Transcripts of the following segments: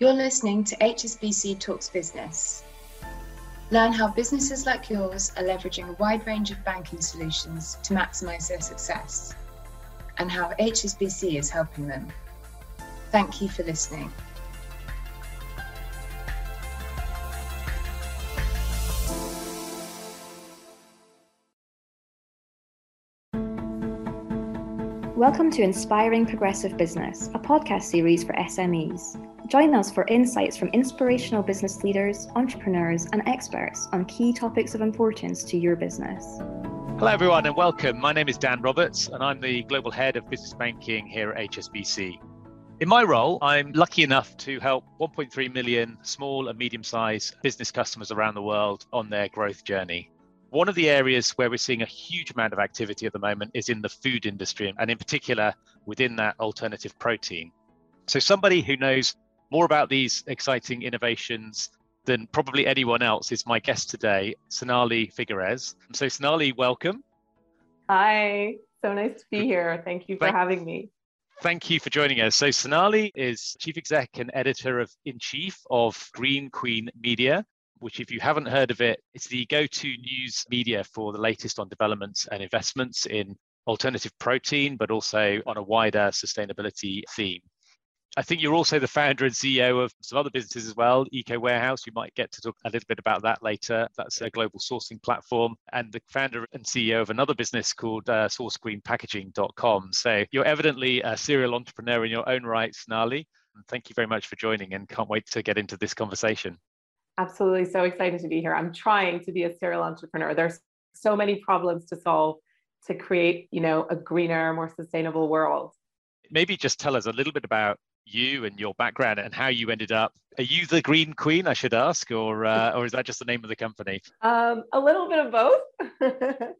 You're listening to HSBC Talks Business. Learn how businesses like yours are leveraging a wide range of banking solutions to maximize their success and how HSBC is helping them. Thank you for listening. Welcome to Inspiring Progressive Business, a podcast series for SMEs. Join us for insights from inspirational business leaders, entrepreneurs, and experts on key topics of importance to your business. Hello, everyone, and welcome. My name is Dan Roberts, and I'm the Global Head of Business Banking here at HSBC. In my role, I'm lucky enough to help 1.3 million small and medium sized business customers around the world on their growth journey. One of the areas where we're seeing a huge amount of activity at the moment is in the food industry, and in particular within that alternative protein. So, somebody who knows more about these exciting innovations than probably anyone else is my guest today, Sonalie Figueiras. So, Sonalie, welcome. Hi, so nice to be here. Thank you for Thank- having me. Thank you for joining us. So, Sonalie is Chief Exec and Editor of in Chief of Green Queen Media, which, if you haven't heard of it, it's the go to news media for the latest on developments and investments in alternative protein, but also on a wider sustainability theme. I think you're also the founder and CEO of some other businesses as well, Ekowarehouse. We might get to talk a little bit about that later. That's a global sourcing platform, and the founder and CEO of another business called uh, SourceGreenPackaging.com. So you're evidently a serial entrepreneur in your own right, Sonalie. thank you very much for joining, and can't wait to get into this conversation. Absolutely. So excited to be here. I'm trying to be a serial entrepreneur. There's so many problems to solve to create, you know, a greener, more sustainable world. Maybe just tell us a little bit about you and your background and how you ended up. Are you the Green Queen, I should ask, or uh, or is that just the name of the company? Um, a little bit of both.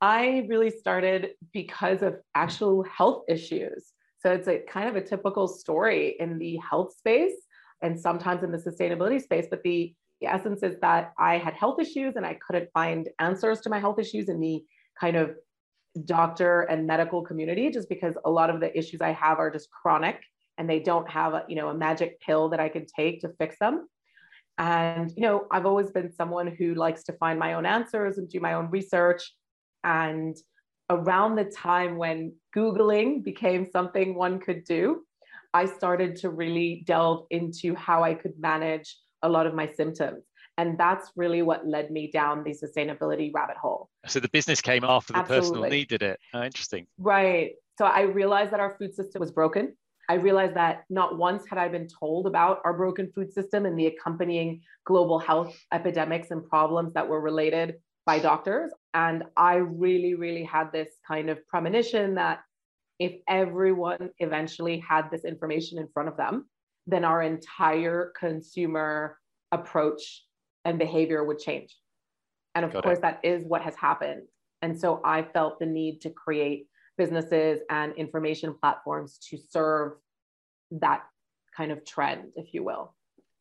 I really started because of actual health issues. So it's a kind of a typical story in the health space and sometimes in the sustainability space. But the, the essence is that I had health issues and I couldn't find answers to my health issues in the kind of doctor and medical community, just because a lot of the issues I have are just chronic and they don't have a, you know, a magic pill that I could take to fix them. And, you know, I've always been someone who likes to find my own answers and do my own research. And around the time when Googling became something one could do, I started to really delve into how I could manage a lot of my symptoms. And that's really what led me down the sustainability rabbit hole. So the business came after the Absolutely. personal need, did it? Oh, interesting. Right. So I realized that our food system was broken. I realized that not once had I been told about our broken food system and the accompanying global health epidemics and problems that were related by doctors. And I really, really had this kind of premonition that if everyone eventually had this information in front of them, then our entire consumer approach and behavior would change. And of Got course, it. that is what has happened. And so I felt the need to create businesses and information platforms to serve that kind of trend, if you will.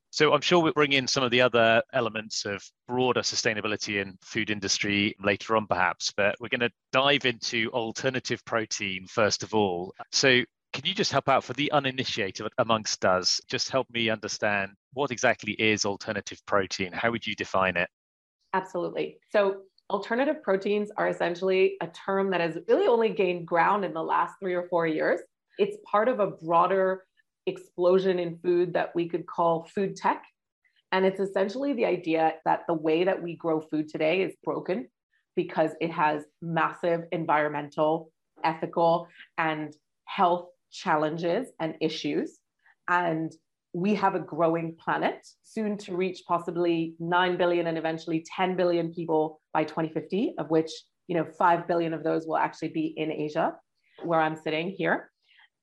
So I'm sure we'll bring in some of the other elements of broader sustainability in food industry later on, perhaps, but we're going to dive into alternative protein first of all. So can you just help out for the uninitiated amongst us? Just help me understand what exactly is alternative protein? How would you define it? Absolutely. So alternative proteins are essentially a term that has really only gained ground in the last three or four years. It's part of a broader explosion in food that we could call food tech. And it's essentially the idea that the way that we grow food today is broken because it has massive environmental, ethical, and health challenges and issues. And we have a growing planet, soon to reach possibly 9 billion and eventually 10 billion people by 2050, of which, you know, 5 billion of those will actually be in Asia, where I'm sitting here.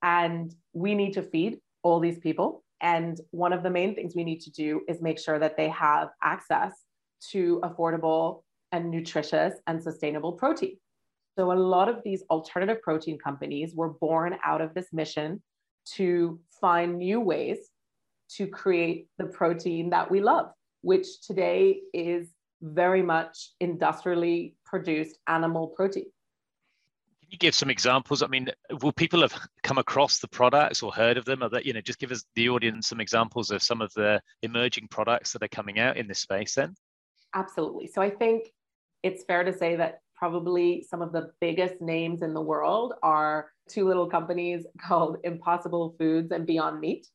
And we need to feed all these people. And one of the main things we need to do is make sure that they have access to affordable and nutritious and sustainable protein. So, a lot of these alternative protein companies were born out of this mission to find new ways to create the protein that we love, which today is very much industrially produced animal protein. Can you give some examples? I mean, will people have come across the products or heard of them? Or that, you know, just give us the audience some examples of some of the emerging products that are coming out in this space then? Absolutely. So I think it's fair to say that probably some of the biggest names in the world are two little companies called Impossible Foods and Beyond Meat.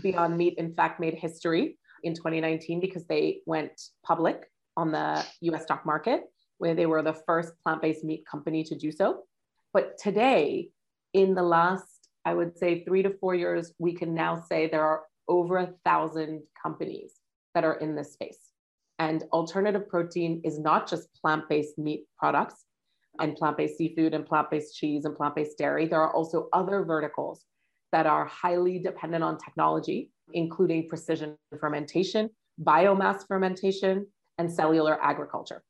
Beyond Meat, in fact, made history in 2019 because they went public on the US stock market, where they were the first plant based meat company to do so. But today, in the last, I would say, three to four years, we can now say there are over a thousand companies that are in this space. And alternative protein is not just plant based meat products and plant based seafood and plant based cheese and plant based dairy. There are also other verticals that are highly dependent on technology, including precision fermentation, biomass fermentation, and cellular agriculture.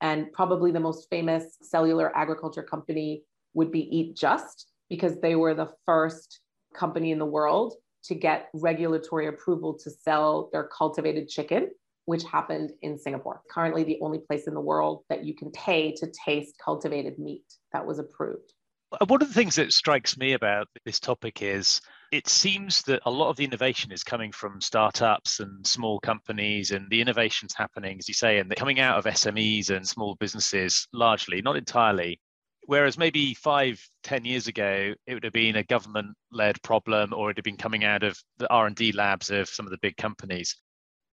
And probably the most famous cellular agriculture company would be Eat Just, because they were the first company in the world to get regulatory approval to sell their cultivated chicken, which happened in Singapore. Currently, the only place in the world that you can pay to taste cultivated meat that was approved. Uh, one of the things that strikes me about this topic is it seems that a lot of the innovation is coming from startups and small companies, and the innovation's happening, as you say, and coming out of SMEs and small businesses largely, not entirely. Whereas maybe five, ten years ago, it would have been a government-led problem, or it had been coming out of the R&D labs of some of the big companies.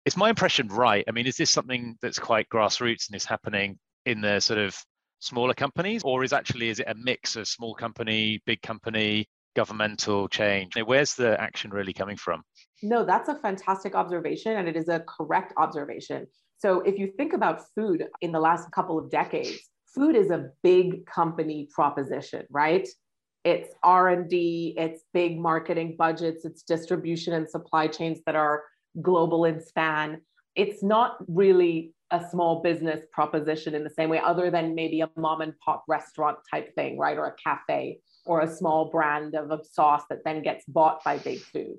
Is my impression right? I mean, is this something that's quite grassroots and is happening in the sort of smaller companies, or is actually is it a mix of small company, big company, governmental change? Where's the action really coming from? No, that's a fantastic observation, and it is a correct observation. So if you think about food in the last couple of decades, food is a big company proposition, right? It's R&D, it's big marketing budgets, it's distribution and supply chains that are global in span. It's not really a small business proposition in the same way, other than maybe a mom and pop restaurant type thing, right? Or a cafe or a small brand of a sauce that then gets bought by big food.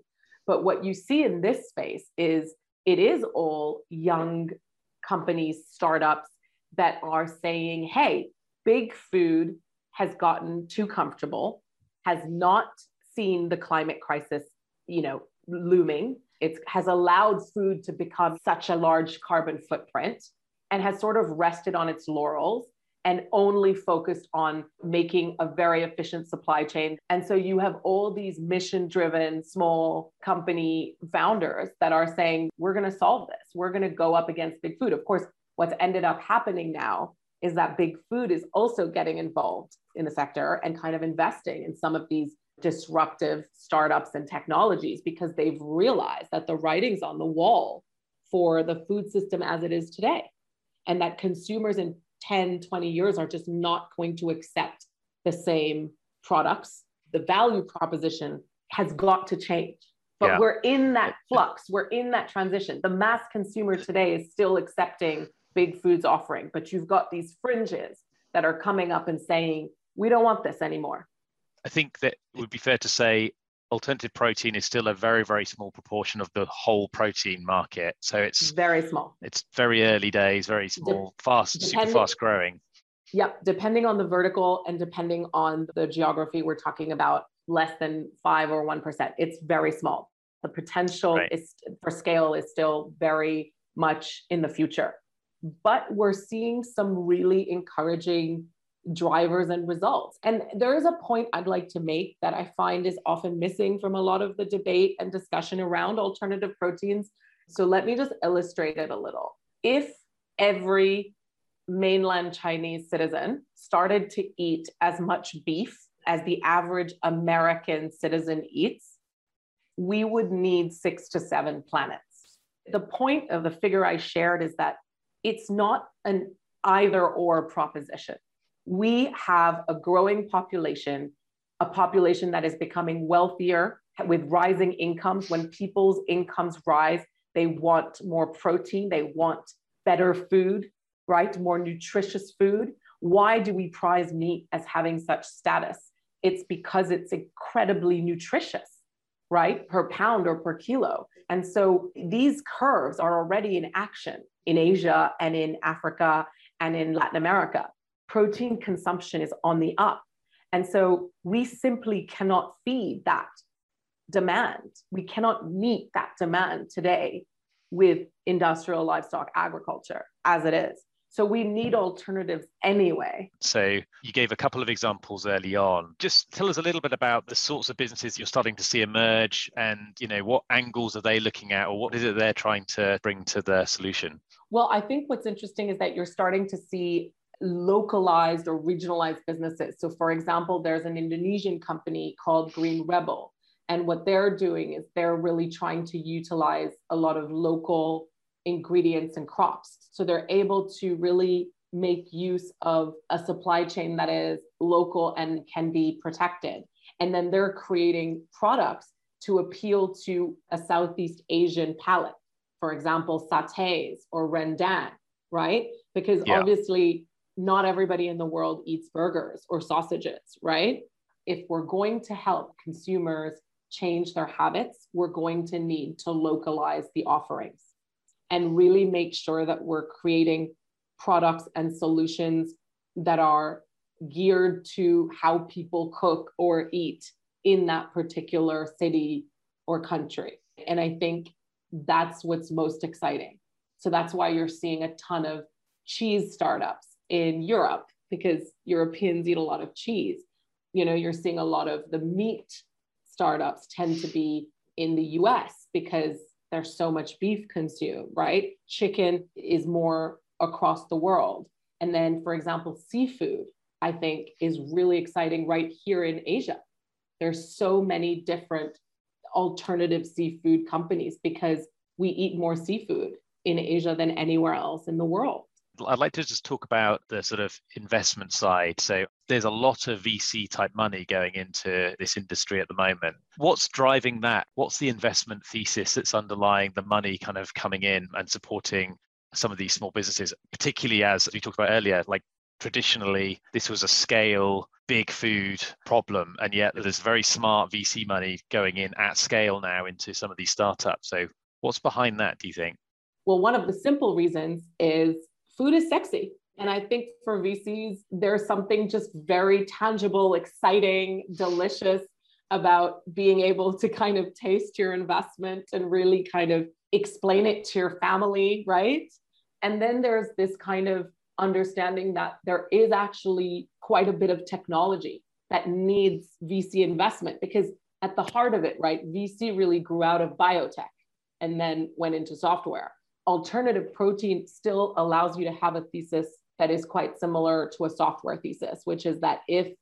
But what you see in this space is it is all young companies, startups that are saying, hey, big food has gotten too comfortable, has not seen the climate crisis, you know, looming it has allowed food to become such a large carbon footprint and has sort of rested on its laurels and only focused on making a very efficient supply chain. And so you have all these mission driven small company founders that are saying, we're going to solve this. We're going to go up against big food. Of course, what's ended up happening now is that big food is also getting involved in the sector and kind of investing in some of these disruptive startups and technologies because they've realized that the writing's on the wall for the food system as it is today and that consumers in 10 20 years are just not going to accept the same products. The value proposition has got to change but yeah. we're in that flux. We're in that transition. The mass consumer today is still accepting big foods offering but you've got these fringes that are coming up and saying we don't want this anymore. I think that would be fair to say alternative protein is still a very very small proportion of the whole protein market. So it's very small. it's very early days very small De- fast super fast growing. Yep depending on the vertical and depending on the geography we're talking about less than 5 or 1% it's very small. The potential right. is for scale is still very much in the future but we're seeing some really encouraging drivers and results. And there is a point I'd like to make that I find is often missing from a lot of the debate and discussion around alternative proteins. So let me just illustrate it a little. If every mainland Chinese citizen started to eat as much beef as the average American citizen eats, we would need six to seven planets. The point of the figure I shared is that it's not an either or proposition we have a growing population, a population that is becoming wealthier with rising incomes. When people's incomes rise, they want more protein, they want better food, right? More nutritious food. Why do we prize meat as having such status? It's because it's incredibly nutritious, right? Per pound or per kilo. And so these curves are already in action in Asia and in Africa and in Latin America protein consumption is on the up. And so we simply cannot feed that demand. We cannot meet that demand today with industrial livestock agriculture as it is. So we need alternatives anyway. So you gave a couple of examples early on. Just tell us a little bit about the sorts of businesses you're starting to see emerge and you know what angles are they looking at or what is it they're trying to bring to the solution? Well, I think what's interesting is that you're starting to see localized or regionalized businesses. So for example, there's an Indonesian company called Green Rebel and what they're doing is they're really trying to utilize a lot of local ingredients and crops. So they're able to really make use of a supply chain that is local and can be protected. And then they're creating products to appeal to a Southeast Asian palate. For example, satays or rendang, right? Because yeah. obviously, not everybody in the world eats burgers or sausages, right? If we're going to help consumers change their habits, we're going to need to localize the offerings and really make sure that we're creating products and solutions that are geared to how people cook or eat in that particular city or country. And I think that's what's most exciting. So that's why you're seeing a ton of cheese startups in Europe because Europeans eat a lot of cheese. You know, you're seeing a lot of the meat startups tend to be in the US because there's so much beef consumed, right? Chicken is more across the world. And then, for example, seafood, I think, is really exciting right here in Asia. There's so many different alternative seafood companies because we eat more seafood in Asia than anywhere else in the world. I'd like to just talk about the sort of investment side. So there's a lot of VC type money going into this industry at the moment. What's driving that? What's the investment thesis that's underlying the money kind of coming in and supporting some of these small businesses, particularly as we talked about earlier, like traditionally this was a scale big food problem and yet there's very smart VC money going in at scale now into some of these startups. So what's behind that, do you think? Well, one of the simple reasons is food is sexy. And I think for VCs, there's something just very tangible, exciting, delicious about being able to kind of taste your investment and really kind of explain it to your family, right? And then there's this kind of understanding that there is actually quite a bit of technology that needs VC investment because at the heart of it, right, VC really grew out of biotech and then went into software alternative protein still allows you to have a thesis that is quite similar to a software thesis, which is that if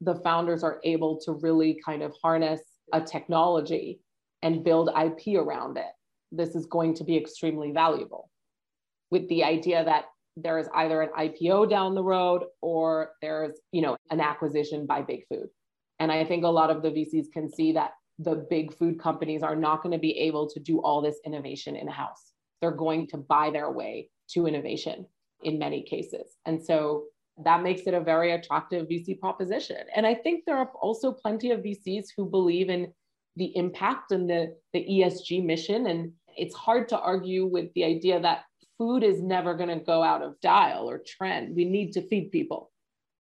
the founders are able to really kind of harness a technology and build IP around it, this is going to be extremely valuable. With the idea that there is either an IPO down the road or there's, you know, an acquisition by big food. And I think a lot of the VCs can see that the big food companies are not going to be able to do all this innovation in house they're going to buy their way to innovation in many cases. And so that makes it a very attractive VC proposition. And I think there are also plenty of VCs who believe in the impact and the, the ESG mission. And it's hard to argue with the idea that food is never going to go out of dial or trend. We need to feed people.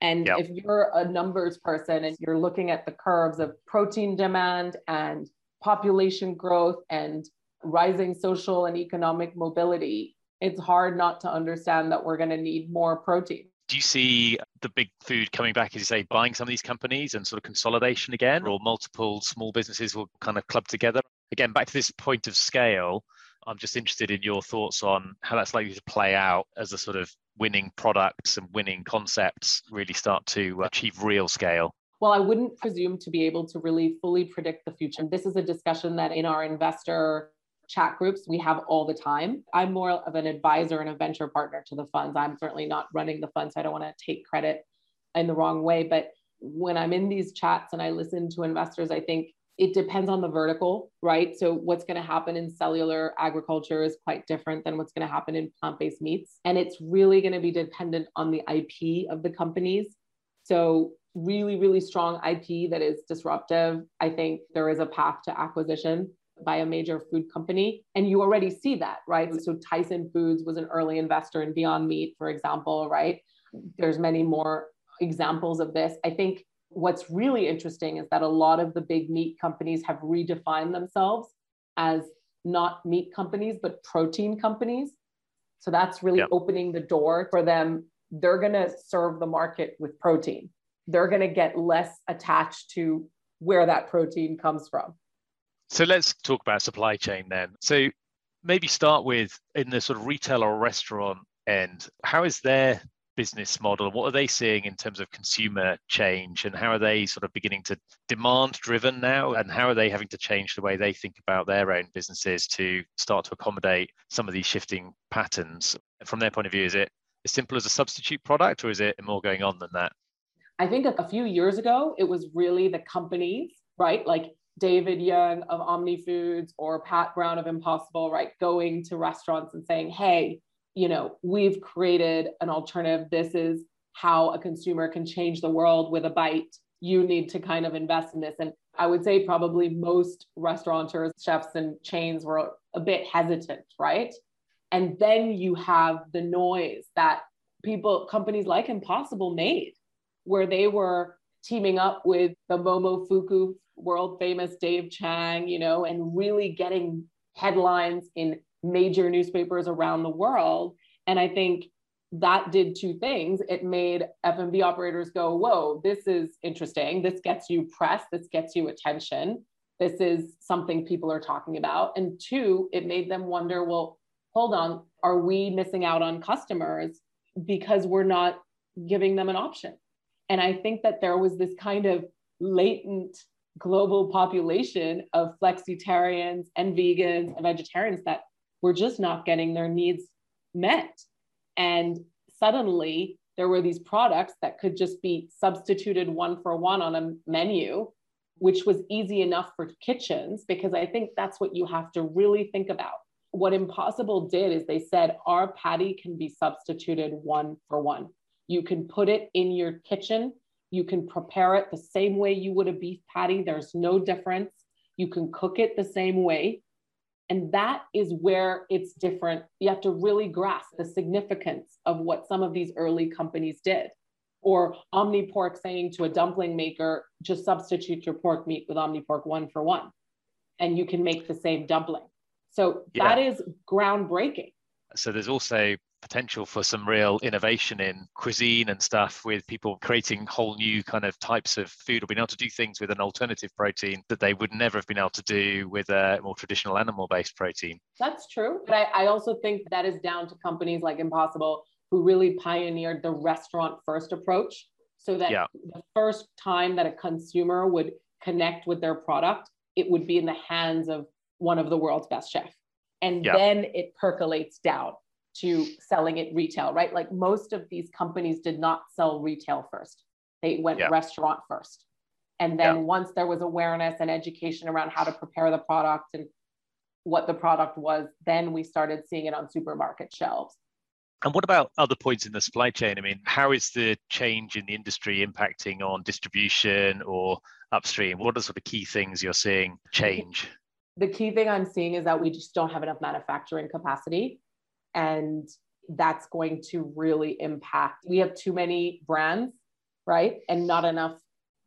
And yep. if you're a numbers person and you're looking at the curves of protein demand and population growth and rising social and economic mobility, it's hard not to understand that we're going to need more protein. Do you see the big food coming back, as you say, buying some of these companies and sort of consolidation again, or multiple small businesses will kind of club together? Again, back to this point of scale, I'm just interested in your thoughts on how that's likely to play out as the sort of winning products and winning concepts really start to uh, achieve real scale. Well, I wouldn't presume to be able to really fully predict the future. This is a discussion that in our investor chat groups we have all the time. I'm more of an advisor and a venture partner to the funds. I'm certainly not running the fund, so I don't want to take credit in the wrong way. But when I'm in these chats and I listen to investors, I think it depends on the vertical, right? So what's going to happen in cellular agriculture is quite different than what's going to happen in plant-based meats. And it's really going to be dependent on the IP of the companies. So really, really strong IP that is disruptive. I think there is a path to acquisition by a major food company. And you already see that, right? Mm-hmm. So Tyson Foods was an early investor in Beyond Meat, for example, right? There's many more examples of this. I think what's really interesting is that a lot of the big meat companies have redefined themselves as not meat companies, but protein companies. So that's really opening the door for them. They're going to serve the market with protein. They're going to get less attached to where that protein comes from. So let's talk about supply chain then. So maybe start with in the sort of retail or restaurant end, how is their business model? What are they seeing in terms of consumer change and how are they sort of beginning to demand driven now? And how are they having to change the way they think about their own businesses to start to accommodate some of these shifting patterns? From their point of view, is it as simple as a substitute product or is it more going on than that? I think a few years ago, it was really the companies, right? Like David Yeung of Omni Foods or Pat Brown of Impossible, right? Going to restaurants and saying, hey, you know, we've created an alternative. This is how a consumer can change the world with a bite. You need to kind of invest in this. And I would say probably most restaurateurs, chefs, and chains were a bit hesitant, right? And then you have the noise that people, companies like Impossible made, where they were teaming up with the Momofuku world famous Dave Chang, you know, and really getting headlines in major newspapers around the world. And I think that did two things. It made F&B operators go, whoa, this is interesting. This gets you press, this gets you attention. This is something people are talking about. And two, it made them wonder, well, hold on, are we missing out on customers because we're not giving them an option? And I think that there was this kind of latent global population of flexitarians and vegans and vegetarians that were just not getting their needs met. And suddenly there were these products that could just be substituted one for one on a menu, which was easy enough for kitchens, because I think that's what you have to really think about. What Impossible did is they said, our patty can be substituted one for one. You can put it in your kitchen. You can prepare it the same way you would a beef patty. There's no difference. You can cook it the same way. And that is where it's different. You have to really grasp the significance of what some of these early companies did. Or Omnipork saying to a dumpling maker, just substitute your pork meat with Omnipork one for one, and you can make the same dumpling. So yeah. that is groundbreaking. So there's also potential for some real innovation in cuisine and stuff with people creating whole new kind of types of food or being able to do things with an alternative protein that they would never have been able to do with a more traditional animal based protein. That's true. But I, I also think that is down to companies like Impossible who really pioneered the restaurant first approach so that yeah. the first time that a consumer would connect with their product, it would be in the hands of one of the world's best chefs. And yeah. then it percolates down to selling it retail, right? Like most of these companies did not sell retail first. They went yeah. restaurant first. And then yeah. once there was awareness and education around how to prepare the product and what the product was, then we started seeing it on supermarket shelves. And what about other points in the supply chain? I mean, how is the change in the industry impacting on distribution or upstream? What are sort of key things you're seeing change? The key thing I'm seeing is that we just don't have enough manufacturing capacity and that's going to really impact. We have too many brands, right? And not enough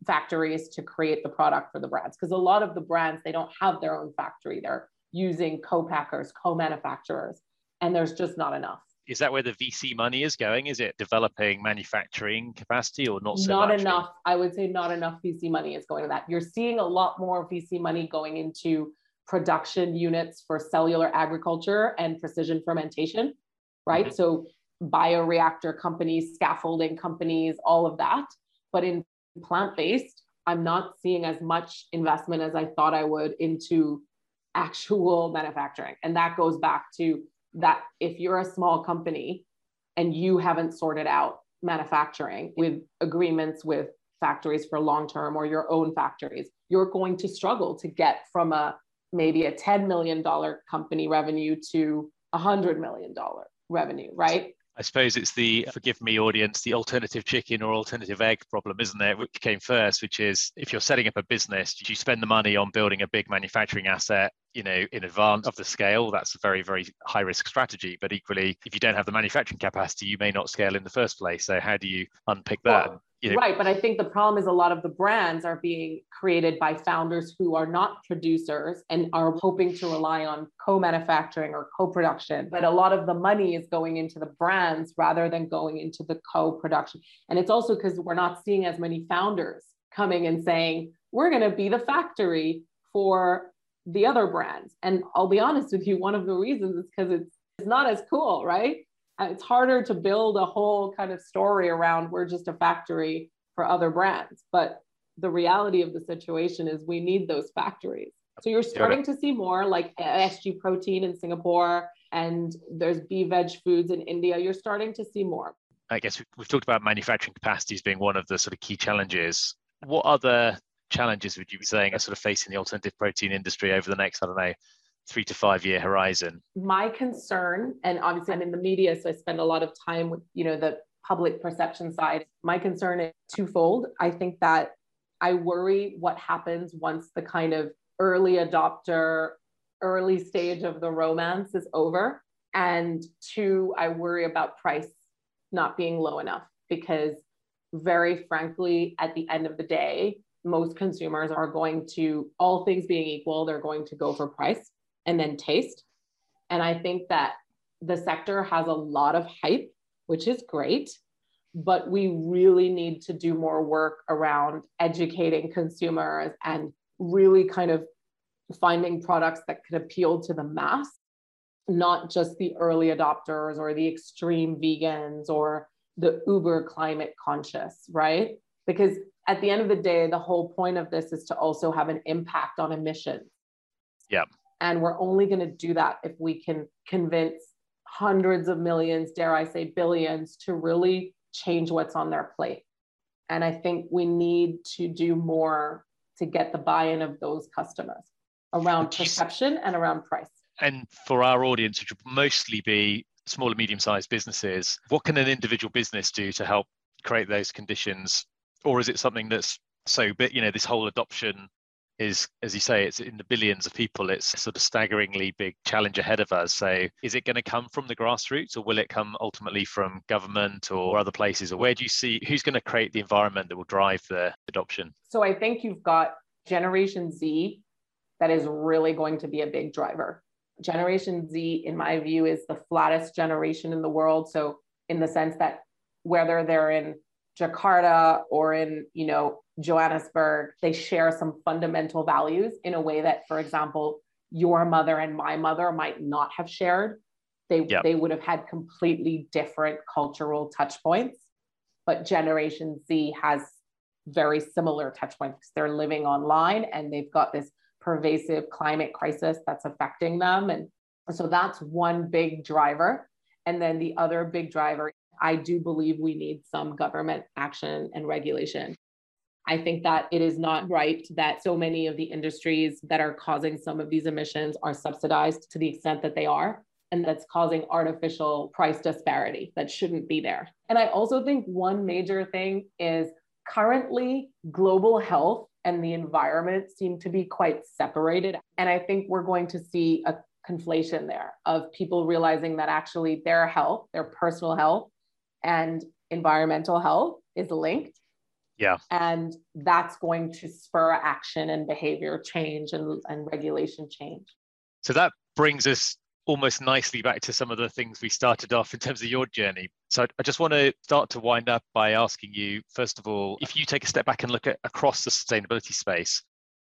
factories to create the product for the brands because a lot of the brands they don't have their own factory. They're using co-packers, co-manufacturers, and there's just not enough. Is that where the VC money is going? Is it developing manufacturing capacity or not so Not much? enough. I would say not enough VC money is going to that. You're seeing a lot more VC money going into production units for cellular agriculture and precision fermentation, right? Mm-hmm. So bioreactor companies, scaffolding companies, all of that. But in plant-based, I'm not seeing as much investment as I thought I would into actual manufacturing. And that goes back to that if you're a small company and you haven't sorted out manufacturing with agreements with factories for long term or your own factories, you're going to struggle to get from a maybe a $10 million company revenue to a $100 million revenue, right? I suppose it's the, uh, forgive me, audience, the alternative chicken or alternative egg problem, isn't it? Which came first, which is if you're setting up a business, did you spend the money on building a big manufacturing asset you know in advance of the scale that's a very very high risk strategy. But equally if you don't have the manufacturing capacity you may not scale in the first place. So how do you unpick that well, you know, right but i think the problem is a lot of the brands are being created by founders who are not producers and are hoping to rely on co-manufacturing or co-production. But a lot of the money is going into the brands rather than going into the co-production. And it's also because we're not seeing as many founders coming and saying we're going to be the factory for the other brands. And I'll be honest with you, one of the reasons is because it's, it's not as cool, right? Uh, it's harder to build a whole kind of story around we're just a factory for other brands. But the reality of the situation is we need those factories. So you're starting to see more like SG protein in Singapore and there's B veg foods in India. You're starting to see more. I guess we've talked about manufacturing capacities being one of the sort of key challenges. What other challenges would you be saying are sort of facing the alternative protein industry over the next, I don't know, three to five year horizon? My concern, and obviously I'm in the media, so I spend a lot of time with, you know, the public perception side. My concern is twofold. I think that I worry what happens once the kind of early adopter, early stage of the romance is over. And two, I worry about price not being low enough because very frankly, at the end of the day, most consumers are going to, all things being equal, they're going to go for price and then taste. And I think that the sector has a lot of hype, which is great, but we really need to do more work around educating consumers and really kind of finding products that could appeal to the mass, not just the early adopters or the extreme vegans or the uber climate conscious, right? Because at the end of the day, the whole point of this is to also have an impact on emissions. Yeah. And we're only going to do that if we can convince hundreds of millions, dare I say billions, to really change what's on their plate. And I think we need to do more to get the buy in of those customers around perception and around price. And for our audience, which will mostly be small and medium sized businesses, what can an individual business do to help create those conditions or is it something that's so big you know this whole adoption is as you say it's in the billions of people it's sort of staggeringly big challenge ahead of us. So is it going to come from the grassroots or will it come ultimately from government or other places? Or where do you see who's going to create the environment that will drive the adoption? So i think you've got generation z that is really going to be a big driver. Generation z in my view is the flattest generation in the world. So in the sense that whether they're in Jakarta or in, you know, Johannesburg, they share some fundamental values in a way that, for example, your mother and my mother might not have shared. They, yep. they would have had completely different cultural touch points. But Generation Z has very similar touch points because they're living online and they've got this pervasive climate crisis that's affecting them. And so that's one big driver. And then the other big driver I do believe we need some government action and regulation. I think that it is not right that so many of the industries that are causing some of these emissions are subsidized to the extent that they are. And that's causing artificial price disparity that shouldn't be there. And I also think one major thing is currently global health and the environment seem to be quite separated. And I think we're going to see a conflation there of people realizing that actually their health, their personal health, and environmental health is linked. Yeah. And that's going to spur action and behavior change and, and regulation change. So that brings us almost nicely back to some of the things we started off in terms of your journey. So I just want to start to wind up by asking you, first of all, if you take a step back and look at across the sustainability space,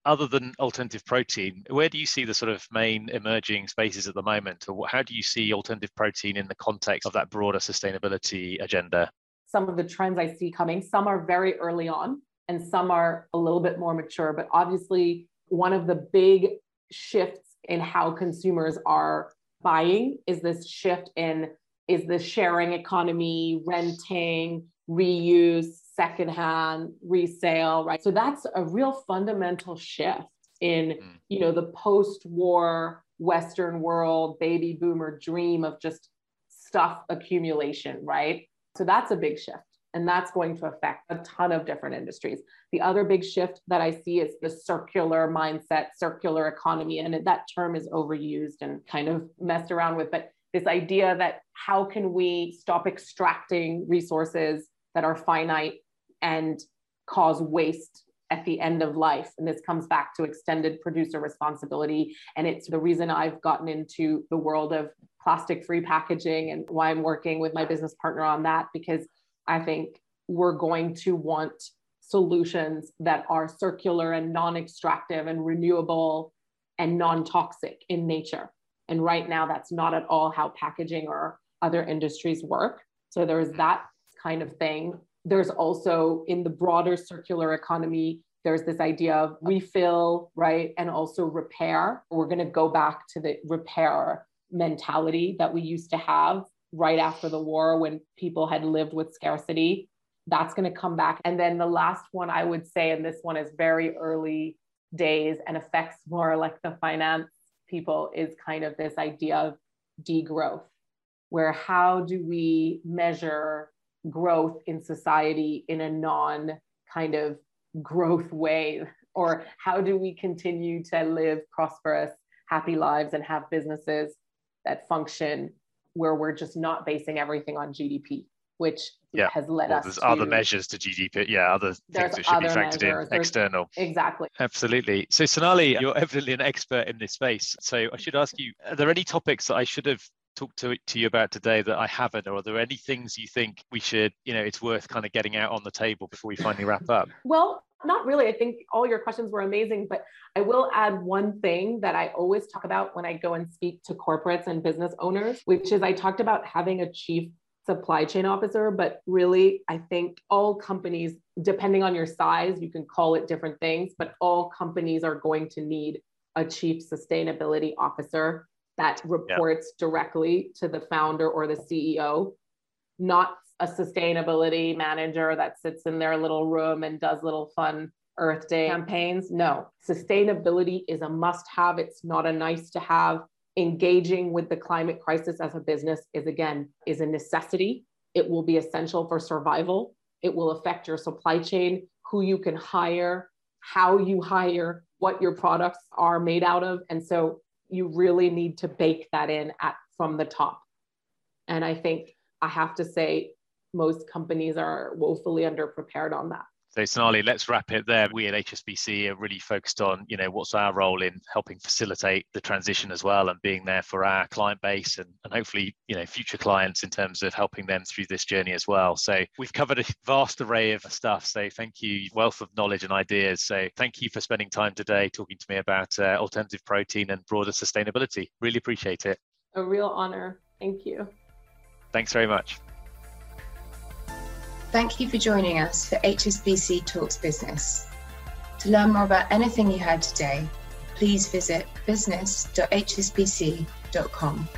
other than alternative protein, where do you see the sort of main emerging spaces at the moment? Or how do you see alternative protein in the context of that broader sustainability agenda? Some of the trends I see coming, some are very early on and some are a little bit more mature. But obviously, one of the big shifts in how consumers are buying is this shift in is the sharing economy, renting, reuse, secondhand resale, right? So that's a real fundamental shift in, mm. you know, the post-war Western world baby boomer dream of just stuff accumulation, right? So that's a big shift. And that's going to affect a ton of different industries. The other big shift that I see is the circular mindset, circular economy. And that term is overused and kind of messed around with. But this idea that how can we stop extracting resources that are finite and cause waste at the end of life. And this comes back to extended producer responsibility. And it's the reason I've gotten into the world of plastic free packaging and why I'm working with my business partner on that, because I think we're going to want solutions that are circular and non extractive and renewable and non toxic in nature. And right now, that's not at all how packaging or other industries work. So there's that kind of thing. There's also in the broader circular economy, there's this idea of refill, right? And also repair. We're going to go back to the repair mentality that we used to have right after the war when people had lived with scarcity. That's going to come back. And then the last one I would say, and this one is very early days and affects more like the finance people, is kind of this idea of degrowth, where how do we measure growth in society in a non kind of growth way? Or how do we continue to live prosperous, happy lives and have businesses that function where we're just not basing everything on GDP, which yeah. has led well, us. There's to, other measures to GDP. Yeah, other things that should be factored measures. in external. Exactly. Absolutely. So Sonalie, you're evidently an expert in this space. So I should ask you: Are there any topics that I should have talked to to you about today that I haven't, or are there any things you think we should, you know, it's worth kind of getting out on the table before we finally wrap up? well, not really. I think all your questions were amazing, but I will add one thing that I always talk about when I go and speak to corporates and business owners, which is I talked about having a chief supply chain officer, but really, I think all companies, depending on your size, you can call it different things, but all companies are going to need a chief sustainability officer that reports yeah. directly to the founder or the CEO, not a sustainability manager that sits in their little room and does little fun Earth Day campaigns. No, sustainability is a must have. It's not a nice to have. Engaging with the climate crisis as a business is again is a necessity. It will be essential for survival. It will affect your supply chain, who you can hire, how you hire, what your products are made out of. And so you really need to bake that in at from the top. And I think I have to say most companies are woefully underprepared on that. So Sonalie, let's wrap it there. We at HSBC are really focused on, you know, what's our role in helping facilitate the transition as well and being there for our client base and, and hopefully, you know, future clients in terms of helping them through this journey as well. So we've covered a vast array of stuff. So thank you, wealth of knowledge and ideas. So thank you for spending time today talking to me about uh, alternative protein and broader sustainability. Really appreciate it. A real honor. Thank you. Thanks very much. Thank you for joining us for HSBC Talks Business. To learn more about anything you heard today, please visit business.hsbc.com.